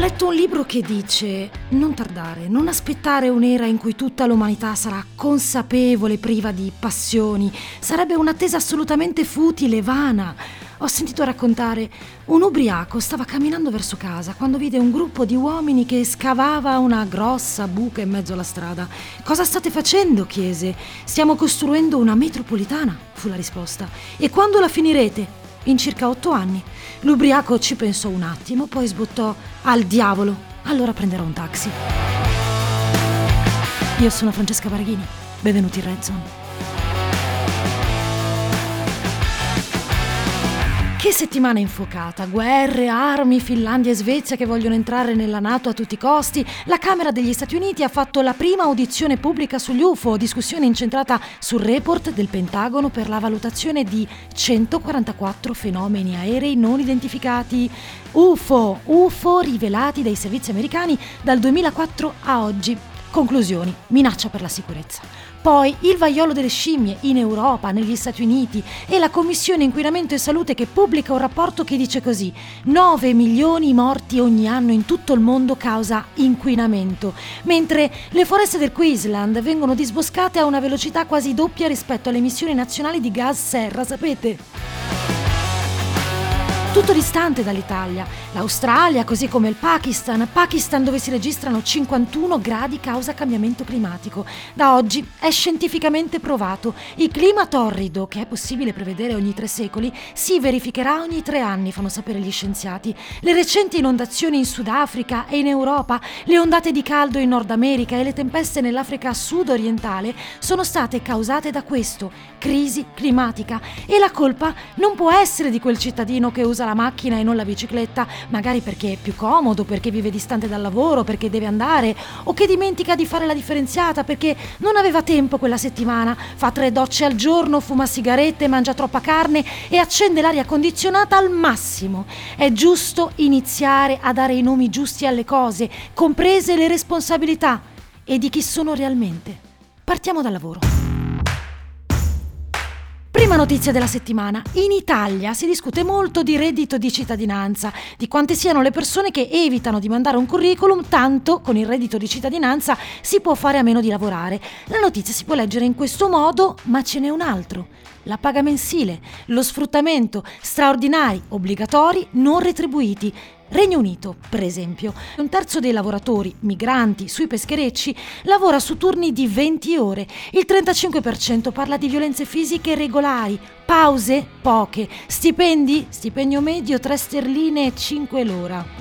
letto un libro che dice non tardare, non aspettare un'era in cui tutta l'umanità sarà consapevole, priva di passioni. Sarebbe un'attesa assolutamente futile, vana. Ho sentito raccontare un ubriaco stava camminando verso casa quando vide un gruppo di uomini che scavava una grossa buca in mezzo alla strada. Cosa state facendo? chiese. Stiamo costruendo una metropolitana, fu la risposta. E quando la finirete? In circa otto anni. L'ubriaco ci pensò un attimo, poi sbottò al diavolo. Allora prenderò un taxi. Io sono Francesca Baraghini. Benvenuti in Red Zone. Che settimana infuocata, guerre, armi, Finlandia e Svezia che vogliono entrare nella Nato a tutti i costi. La Camera degli Stati Uniti ha fatto la prima audizione pubblica sugli UFO, discussione incentrata sul report del Pentagono per la valutazione di 144 fenomeni aerei non identificati. UFO, UFO rivelati dai servizi americani dal 2004 a oggi. Conclusioni, minaccia per la sicurezza. Poi il vaiolo delle scimmie in Europa, negli Stati Uniti e la Commissione Inquinamento e Salute che pubblica un rapporto che dice così 9 milioni morti ogni anno in tutto il mondo causa inquinamento, mentre le foreste del Queensland vengono disboscate a una velocità quasi doppia rispetto alle emissioni nazionali di gas serra, sapete? Tutto distante dall'Italia, l'Australia così come il Pakistan, Pakistan dove si registrano 51 gradi causa cambiamento climatico. Da oggi è scientificamente provato, il clima torrido, che è possibile prevedere ogni tre secoli, si verificherà ogni tre anni, fanno sapere gli scienziati. Le recenti inondazioni in Sudafrica e in Europa, le ondate di caldo in Nord America e le tempeste nell'Africa sud-orientale sono state causate da questo, crisi climatica. E la colpa non può essere di quel cittadino che usa la macchina e non la bicicletta, magari perché è più comodo, perché vive distante dal lavoro, perché deve andare, o che dimentica di fare la differenziata perché non aveva tempo quella settimana, fa tre docce al giorno, fuma sigarette, mangia troppa carne e accende l'aria condizionata al massimo. È giusto iniziare a dare i nomi giusti alle cose, comprese le responsabilità e di chi sono realmente. Partiamo dal lavoro. Prima notizia della settimana. In Italia si discute molto di reddito di cittadinanza, di quante siano le persone che evitano di mandare un curriculum, tanto con il reddito di cittadinanza si può fare a meno di lavorare. La notizia si può leggere in questo modo, ma ce n'è un altro. La paga mensile, lo sfruttamento, straordinari, obbligatori, non retribuiti Regno Unito, per esempio, un terzo dei lavoratori migranti sui pescherecci lavora su turni di 20 ore, il 35% parla di violenze fisiche regolari, pause? Poche, stipendi, stipendio medio 3 sterline e 5 l'ora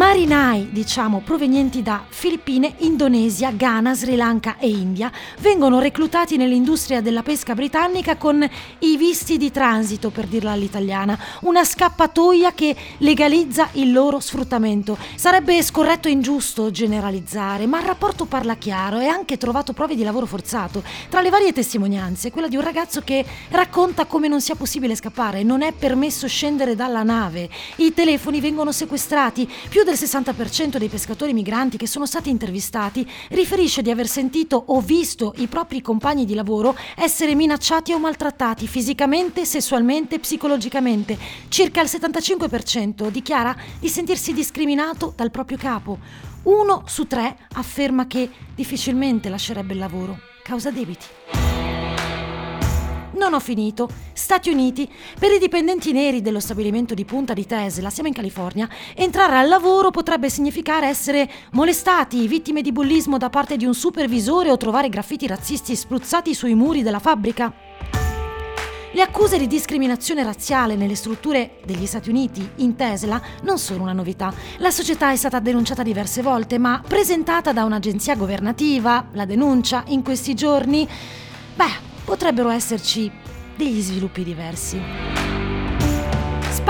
marinai, diciamo, provenienti da Filippine, Indonesia, Ghana, Sri Lanka e India, vengono reclutati nell'industria della pesca britannica con i visti di transito, per dirla all'italiana, una scappatoia che legalizza il loro sfruttamento. Sarebbe scorretto e ingiusto generalizzare, ma il rapporto parla chiaro e ha anche trovato prove di lavoro forzato. Tra le varie testimonianze, quella di un ragazzo che racconta come non sia possibile scappare, non è permesso scendere dalla nave, i telefoni vengono sequestrati, più del 60% dei pescatori migranti che sono stati intervistati riferisce di aver sentito o visto i propri compagni di lavoro essere minacciati o maltrattati fisicamente, sessualmente, psicologicamente. Circa il 75% dichiara di sentirsi discriminato dal proprio capo. Uno su tre afferma che difficilmente lascerebbe il lavoro causa debiti. Non ho finito. Stati Uniti. Per i dipendenti neri dello stabilimento di punta di Tesla, siamo in California, entrare al lavoro potrebbe significare essere molestati, vittime di bullismo da parte di un supervisore o trovare graffiti razzisti spruzzati sui muri della fabbrica. Le accuse di discriminazione razziale nelle strutture degli Stati Uniti in Tesla non sono una novità. La società è stata denunciata diverse volte, ma presentata da un'agenzia governativa, la denuncia in questi giorni, beh, potrebbero esserci degli sviluppi diversi.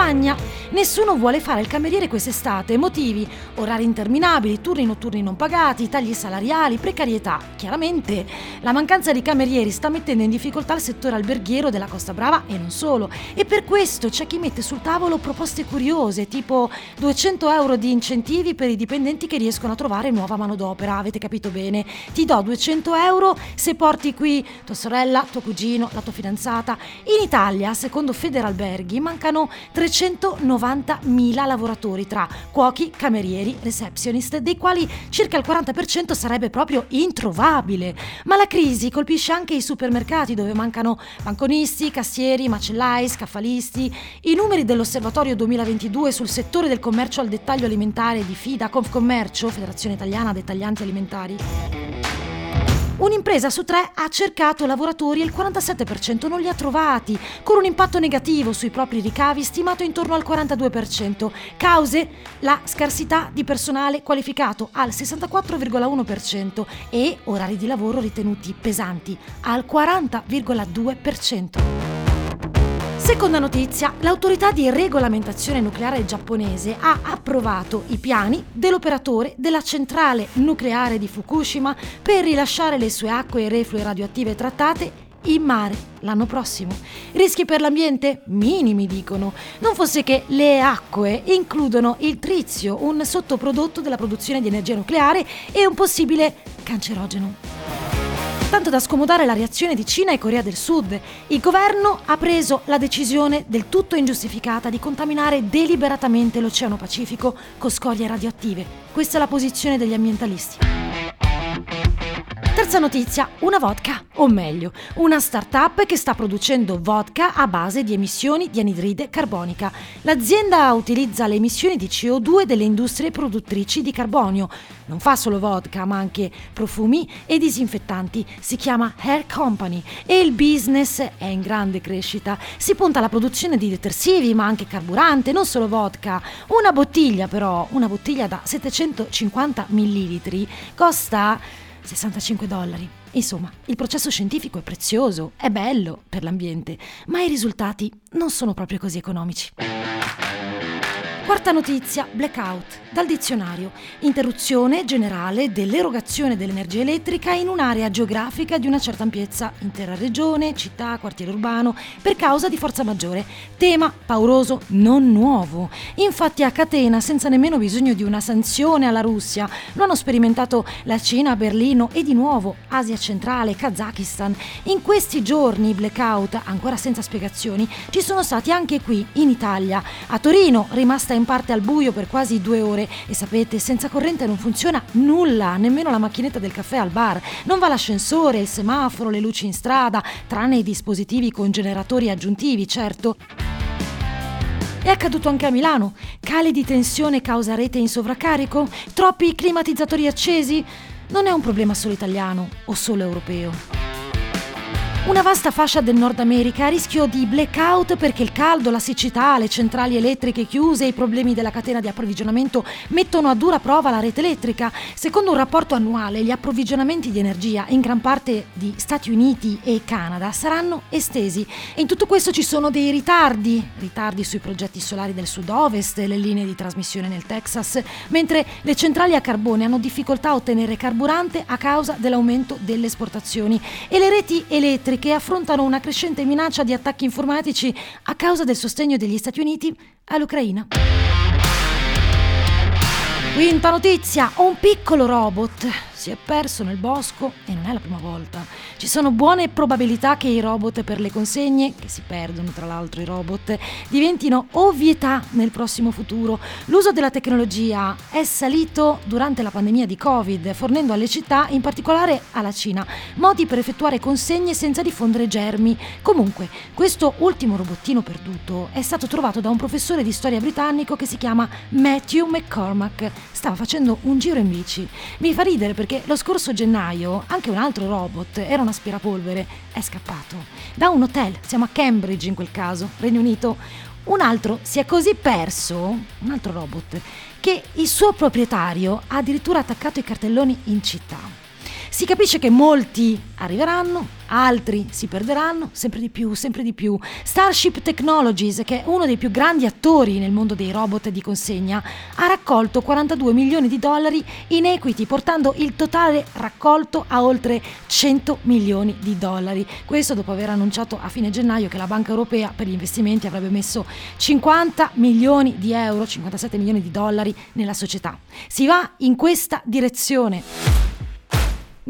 Spagna Nessuno vuole fare il cameriere quest'estate, motivi, orari interminabili, turni notturni non pagati, tagli salariali, precarietà. Chiaramente la mancanza di camerieri sta mettendo in difficoltà il settore alberghiero della Costa Brava e non solo. E per questo c'è chi mette sul tavolo proposte curiose, tipo 200 euro di incentivi per i dipendenti che riescono a trovare nuova manodopera. Avete capito bene? Ti do 200 euro se porti qui tua sorella, tuo cugino, la tua fidanzata. In Italia, secondo Federalberghi, mancano 300 390.000 lavoratori tra cuochi, camerieri, receptionist, dei quali circa il 40% sarebbe proprio introvabile. Ma la crisi colpisce anche i supermercati dove mancano banconisti, cassieri, macellai, scaffalisti. I numeri dell'Osservatorio 2022 sul settore del commercio al dettaglio alimentare di FIDA Confcommercio, Federazione Italiana Dettaglianti Alimentari, Un'impresa su tre ha cercato lavoratori e il 47% non li ha trovati, con un impatto negativo sui propri ricavi stimato intorno al 42%. Cause? La scarsità di personale qualificato al 64,1% e orari di lavoro ritenuti pesanti al 40,2%. Seconda notizia, l'autorità di regolamentazione nucleare giapponese ha approvato i piani dell'operatore della centrale nucleare di Fukushima per rilasciare le sue acque reflue radioattive trattate in mare l'anno prossimo. Rischi per l'ambiente? Minimi, dicono. Non fosse che le acque includono il trizio, un sottoprodotto della produzione di energia nucleare e un possibile cancerogeno tanto da scomodare la reazione di Cina e Corea del Sud. Il governo ha preso la decisione del tutto ingiustificata di contaminare deliberatamente l'Oceano Pacifico con scoglie radioattive. Questa è la posizione degli ambientalisti. Terza notizia, una vodka, o meglio, una startup che sta producendo vodka a base di emissioni di anidride carbonica. L'azienda utilizza le emissioni di CO2 delle industrie produttrici di carbonio. Non fa solo vodka, ma anche profumi e disinfettanti. Si chiama Hair Company e il business è in grande crescita. Si punta alla produzione di detersivi, ma anche carburante, non solo vodka. Una bottiglia però, una bottiglia da 750 ml, costa 65 dollari. Insomma, il processo scientifico è prezioso, è bello per l'ambiente, ma i risultati non sono proprio così economici. Quarta notizia, blackout. Dal dizionario, interruzione generale dell'erogazione dell'energia elettrica in un'area geografica di una certa ampiezza, intera regione, città, quartiere urbano, per causa di forza maggiore. Tema pauroso, non nuovo. Infatti a catena, senza nemmeno bisogno di una sanzione alla Russia, lo hanno sperimentato la Cina, Berlino e di nuovo Asia centrale, Kazakistan. In questi giorni blackout, ancora senza spiegazioni, ci sono stati anche qui, in Italia. A Torino, rimasta in parte al buio per quasi due ore e sapete, senza corrente non funziona nulla, nemmeno la macchinetta del caffè al bar. Non va l'ascensore, il semaforo, le luci in strada, tranne i dispositivi con generatori aggiuntivi, certo. È accaduto anche a Milano. Cali di tensione causa rete in sovraccarico? Troppi climatizzatori accesi? Non è un problema solo italiano o solo europeo. Una vasta fascia del Nord America a rischio di blackout perché il caldo, la siccità, le centrali elettriche chiuse e i problemi della catena di approvvigionamento mettono a dura prova la rete elettrica. Secondo un rapporto annuale, gli approvvigionamenti di energia in gran parte di Stati Uniti e Canada saranno estesi e in tutto questo ci sono dei ritardi, ritardi sui progetti solari del sud-ovest le linee di trasmissione nel Texas, mentre le centrali a carbone hanno difficoltà a ottenere carburante a causa dell'aumento delle esportazioni e le reti elettriche che affrontano una crescente minaccia di attacchi informatici a causa del sostegno degli Stati Uniti all'Ucraina. Quinta notizia, un piccolo robot si è perso nel bosco e non è la prima volta. Ci sono buone probabilità che i robot per le consegne, che si perdono tra l'altro i robot, diventino ovvietà nel prossimo futuro. L'uso della tecnologia è salito durante la pandemia di Covid, fornendo alle città, in particolare alla Cina, modi per effettuare consegne senza diffondere germi. Comunque, questo ultimo robottino perduto è stato trovato da un professore di storia britannico che si chiama Matthew McCormack. Stava facendo un giro in bici. Mi fa ridere perché perché lo scorso gennaio anche un altro robot, era un aspirapolvere, è scappato. Da un hotel, siamo a Cambridge in quel caso, Regno Unito. Un altro si è così perso, un altro robot, che il suo proprietario ha addirittura attaccato i cartelloni in città. Si capisce che molti arriveranno, altri si perderanno, sempre di più, sempre di più. Starship Technologies, che è uno dei più grandi attori nel mondo dei robot di consegna, ha raccolto 42 milioni di dollari in equity, portando il totale raccolto a oltre 100 milioni di dollari. Questo dopo aver annunciato a fine gennaio che la Banca Europea per gli investimenti avrebbe messo 50 milioni di euro, 57 milioni di dollari nella società. Si va in questa direzione.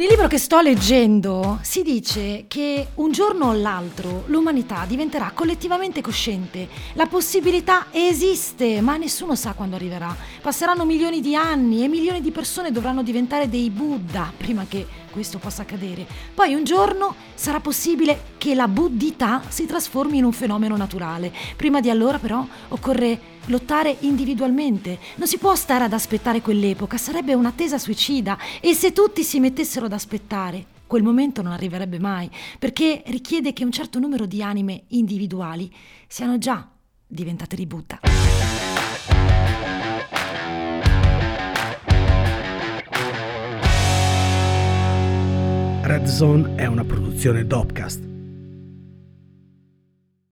Nel libro che sto leggendo si dice che un giorno o l'altro l'umanità diventerà collettivamente cosciente. La possibilità esiste, ma nessuno sa quando arriverà. Passeranno milioni di anni e milioni di persone dovranno diventare dei Buddha prima che questo possa accadere. Poi un giorno sarà possibile che la buddhità si trasformi in un fenomeno naturale. Prima di allora però occorre lottare individualmente. Non si può stare ad aspettare quell'epoca, sarebbe un'attesa suicida e se tutti si mettessero ad aspettare, quel momento non arriverebbe mai, perché richiede che un certo numero di anime individuali siano già diventate di Buddha. Red Zone è una produzione Dopcast